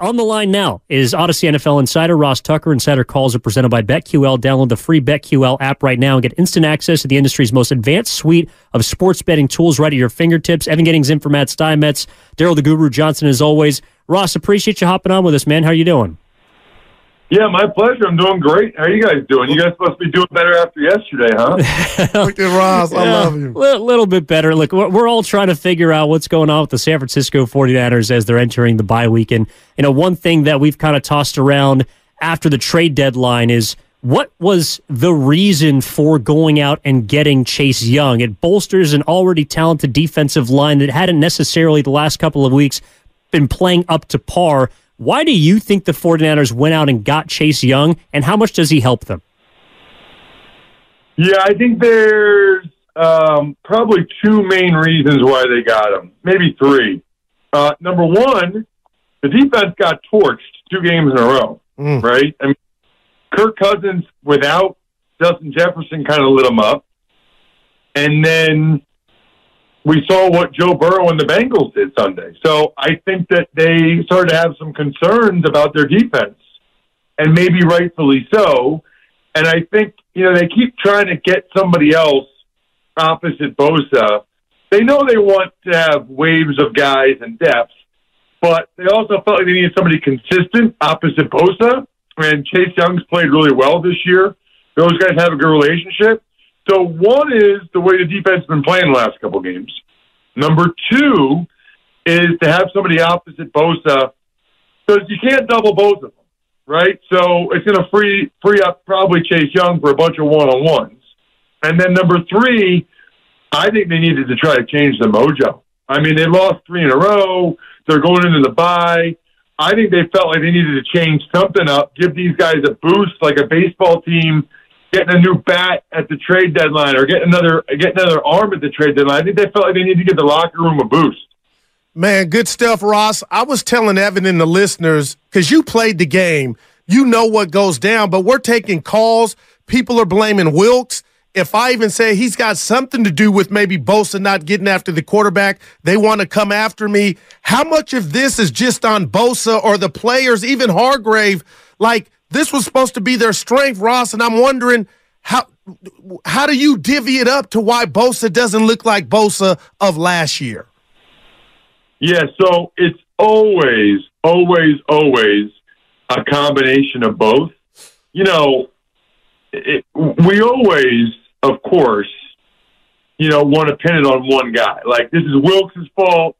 On the line now is Audacy NFL insider Ross Tucker. Insider calls are presented by BetQL. Download the free BetQL app right now and get instant access to the industry's most advanced suite of sports betting tools right at your fingertips. Evan Gettings in for Matt. Daryl the Guru Johnson, as always. Ross, appreciate you hopping on with us, man. How are you doing? Yeah, my pleasure. I'm doing great. How are you guys doing? You guys supposed to be doing better after yesterday, huh? Look at Ross. I love you. A little, little bit better. Look, we're, we're all trying to figure out what's going on with the San Francisco 49ers as they're entering the bye week. And, you know, one thing that we've kind of tossed around after the trade deadline is what was the reason for going out and getting Chase Young? It bolsters an already talented defensive line that hadn't necessarily the last couple of weeks been playing up to par. Why do you think the 49ers went out and got Chase Young, and how much does he help them? Yeah, I think there's um, probably two main reasons why they got him, maybe three. Uh, number one, the defense got torched two games in a row, Mm. right? I mean, Kirk Cousins without Justin Jefferson kind of lit him up. And then we saw what Joe Burrow and the Bengals did Sunday. So I think that they started to have some concerns about their defense, and maybe rightfully so. And I think, you know, they keep trying to get somebody else opposite Bosa. They know they want to have waves of guys and depth, but they also felt like they needed somebody consistent opposite Bosa. And Chase Young's played really well this year. Those guys have a good relationship. So one is the way the defense has been playing the last couple games. Number two is to have somebody opposite Bosa because you can't double both of them, right? So it's going to free free up probably Chase Young for a bunch of one on ones. And then number three, I think they needed to try to change the mojo. I mean, they lost three in a row. They're going into the bye. I think they felt like they needed to change something up, give these guys a boost, like a baseball team getting a new bat at the trade deadline or getting another getting another arm at the trade deadline. I think they felt like they needed to give the locker room a boost. Man, good stuff, Ross. I was telling Evan and the listeners, because you played the game, you know what goes down, but we're taking calls. People are blaming Wilks. If I even say he's got something to do with maybe Bosa not getting after the quarterback, they want to come after me. How much of this is just on Bosa or the players, even Hargrave? Like, this was supposed to be their strength, Ross, and I'm wondering how how do you divvy it up to why Bosa doesn't look like Bosa of last year? Yeah, so it's always, always, always a combination of both. You know, it, we always, of course, you know, want to pin it on one guy. Like this is Wilks' fault,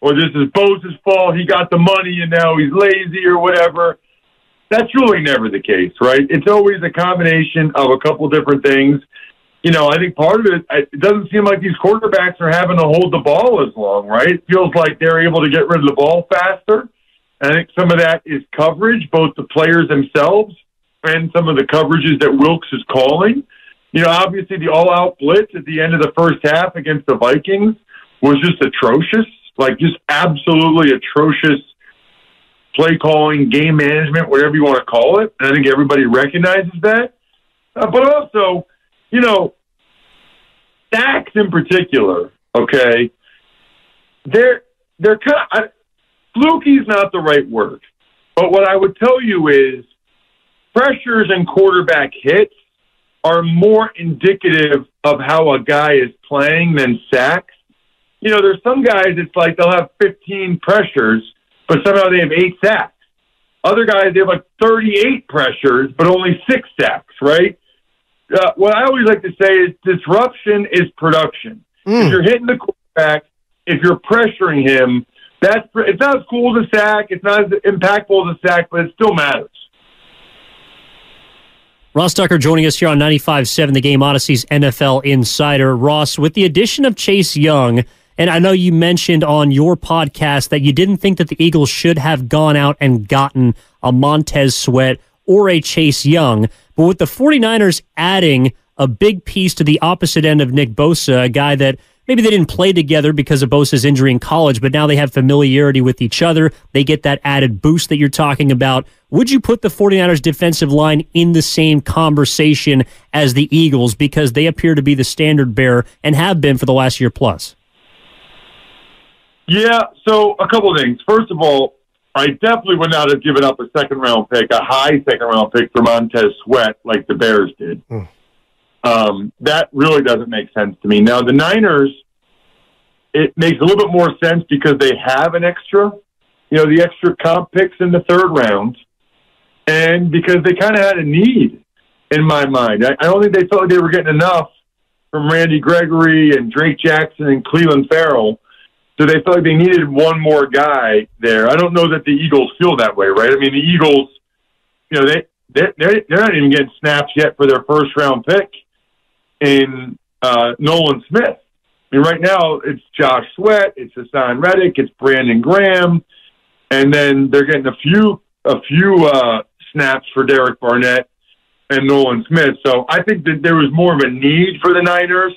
or this is Bosa's fault. He got the money and now he's lazy or whatever. That's really never the case, right? It's always a combination of a couple different things. You know, I think part of it, it doesn't seem like these quarterbacks are having to hold the ball as long, right? It feels like they're able to get rid of the ball faster. I think some of that is coverage, both the players themselves and some of the coverages that Wilks is calling. You know, obviously the all-out blitz at the end of the first half against the Vikings was just atrocious, like just absolutely atrocious play calling, game management, whatever you want to call it. And I think everybody recognizes that. Uh, but also, you know, sacks in particular, okay, they're they're kind of, fluky is not the right word, but what I would tell you is pressures and quarterback hits are more indicative of how a guy is playing than sacks. You know, there's some guys it's like they'll have 15 pressures, but somehow they have eight sacks. Other guys, they have like 38 pressures, but only six sacks, right? Uh, what I always like to say is disruption is production. If you're hitting the quarterback, if you're pressuring him, that's it's not as cool as a sack. It's not as impactful as a sack, but it still matters. Ross Tucker joining us here on 95.7 The Game Audacy's NFL Insider. Ross, with the addition of Chase Young, and I know you mentioned on your podcast that you didn't think that the Eagles should have gone out and gotten a Montez Sweat or a Chase Young, but with the 49ers adding a big piece to the opposite end of Nick Bosa, a guy that maybe they didn't play together because of Bosa's injury in college, but now they have familiarity with each other. They get that added boost that you're talking about. Would you put the 49ers defensive line in the same conversation as the Eagles because they appear to be the standard bearer and have been for the last year plus? Yeah, so a couple of things. First of all, I definitely would not have given up a second round pick, a high second round pick for Montez Sweat like the Bears did. Um, that really doesn't make sense to me. Now, the Niners, it makes a little bit more sense because they have an extra, you know, the extra comp picks in the third round, and because they kind of had a need in my mind. I, I don't think they felt like they were getting enough from Randy Gregory and Drake Jackson and Clelin Ferrell. So they felt like they needed one more guy there. I don't know that the Eagles feel that way, right? I mean, the Eagles, you know, they they're they're not even getting snaps yet for their first round pick in uh, Nolan Smith. I mean, right now it's Josh Sweat, it's Haason Reddick, it's Brandon Graham, and then they're getting a few a few uh, snaps for Derek Barnett and Nolan Smith. So I think that there was more of a need for the Niners,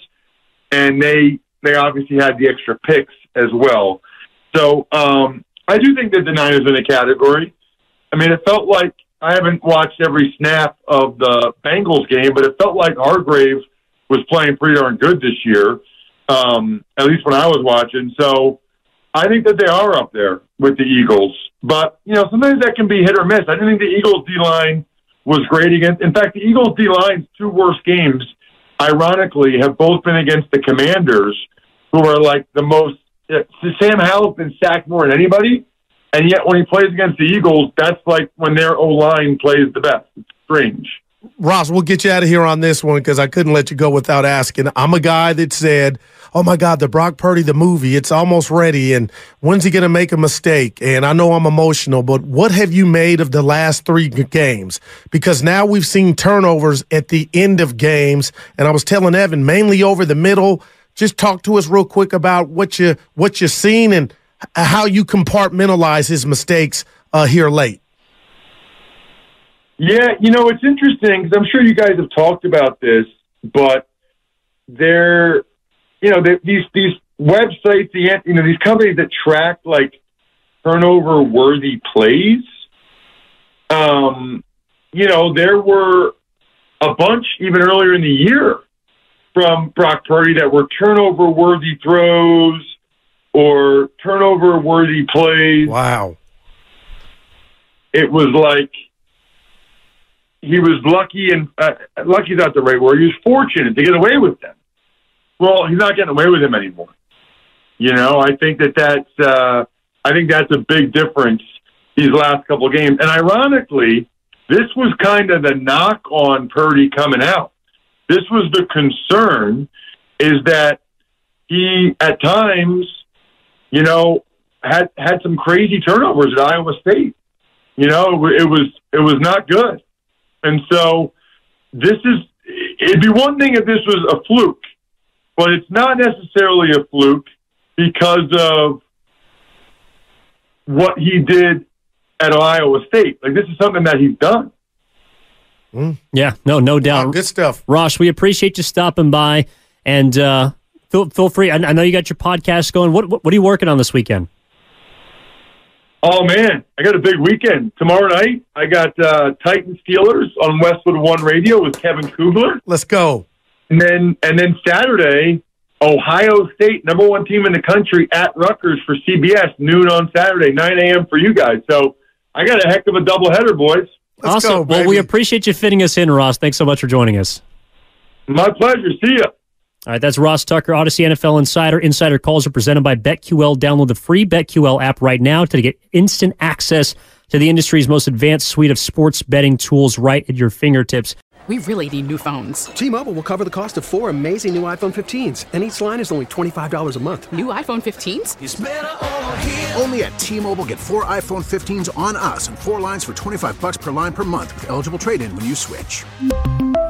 and they they obviously had the extra picks as well. So um, I do think that the Niners in the category. I mean, it felt like I haven't watched every snap of the Bengals game, but it felt like Hargrave was playing pretty darn good this year, um, at least when I was watching. So I think that they are up there with the Eagles. But, you know, sometimes that can be hit or miss. I didn't think the Eagles D line was great against. In fact, the Eagles D line's two worst games, ironically, have both been against the Commanders, who are like the most. Uh, Sam Howell's been sacked more than anybody, and yet when he plays against the Eagles, that's like when their O line plays the best. It's strange. Ross, we'll get you out of here on this one because I couldn't let you go without asking. I'm a guy that said, "Oh my God, the Brock Purdy the movie, it's almost ready, and when's he going to make a mistake?" And I know I'm emotional, but what have you made of the last three games? Because now we've seen turnovers at the end of games, and I was telling Evan mainly over the middle. Just talk to us real quick about what you what you've seen and how you compartmentalize his mistakes uh, here late. Yeah, you know, it's interesting because I'm sure you guys have talked about this, but they're, you know, they, these these websites, the you know, these companies that track like turnover worthy plays. Um, you know, there were a bunch even earlier in the year from Brock Purdy that were turnover worthy throws or turnover worthy plays. Wow. It was like he was lucky and uh, lucky's not the right word. He was fortunate to get away with them. Well, he's not getting away with them anymore. You know, I think that that's uh, I think that's a big difference these last couple of games. And ironically, this was kind of the knock on Purdy coming out. This was the concern is that he at times, you know, had had some crazy turnovers at Iowa State. You know, it was it was not good. And so this is it'd be one thing if this was a fluke, but it's not necessarily a fluke because of what he did at Iowa State. Like this is something that he's done. Yeah, no, no doubt. Good stuff. Ross, we appreciate you stopping by, and uh, feel feel free. I, I know you got your podcast going. What, what what are you working on this weekend? Oh man, I got a big weekend tomorrow night. I got uh, Titan Steelers on Westwood One Radio with Kevin Kugler, Let's go. and then and then Saturday, Ohio State, number one team in the country, at Rutgers for CBS noon on Saturday, nine a.m. for you guys. So I got a heck of a doubleheader, boys. Let's awesome. go, well, we appreciate you fitting us in, Ross. Thanks so much for joining us. My pleasure. See ya. All right, that's Ross Tucker, Audacy NFL Insider. Insider calls are presented by BetQL. Download the free BetQL app right now to get instant access to the industry's most advanced suite of sports betting tools right at your fingertips. We really need new phones. T-Mobile will cover the cost of four amazing new iPhone 15s, and each line is only $25 a month. New iPhone 15s? Only at T-Mobile get four iPhone 15s on us and four lines for 25 bucks per line per month with eligible trade-in when you switch.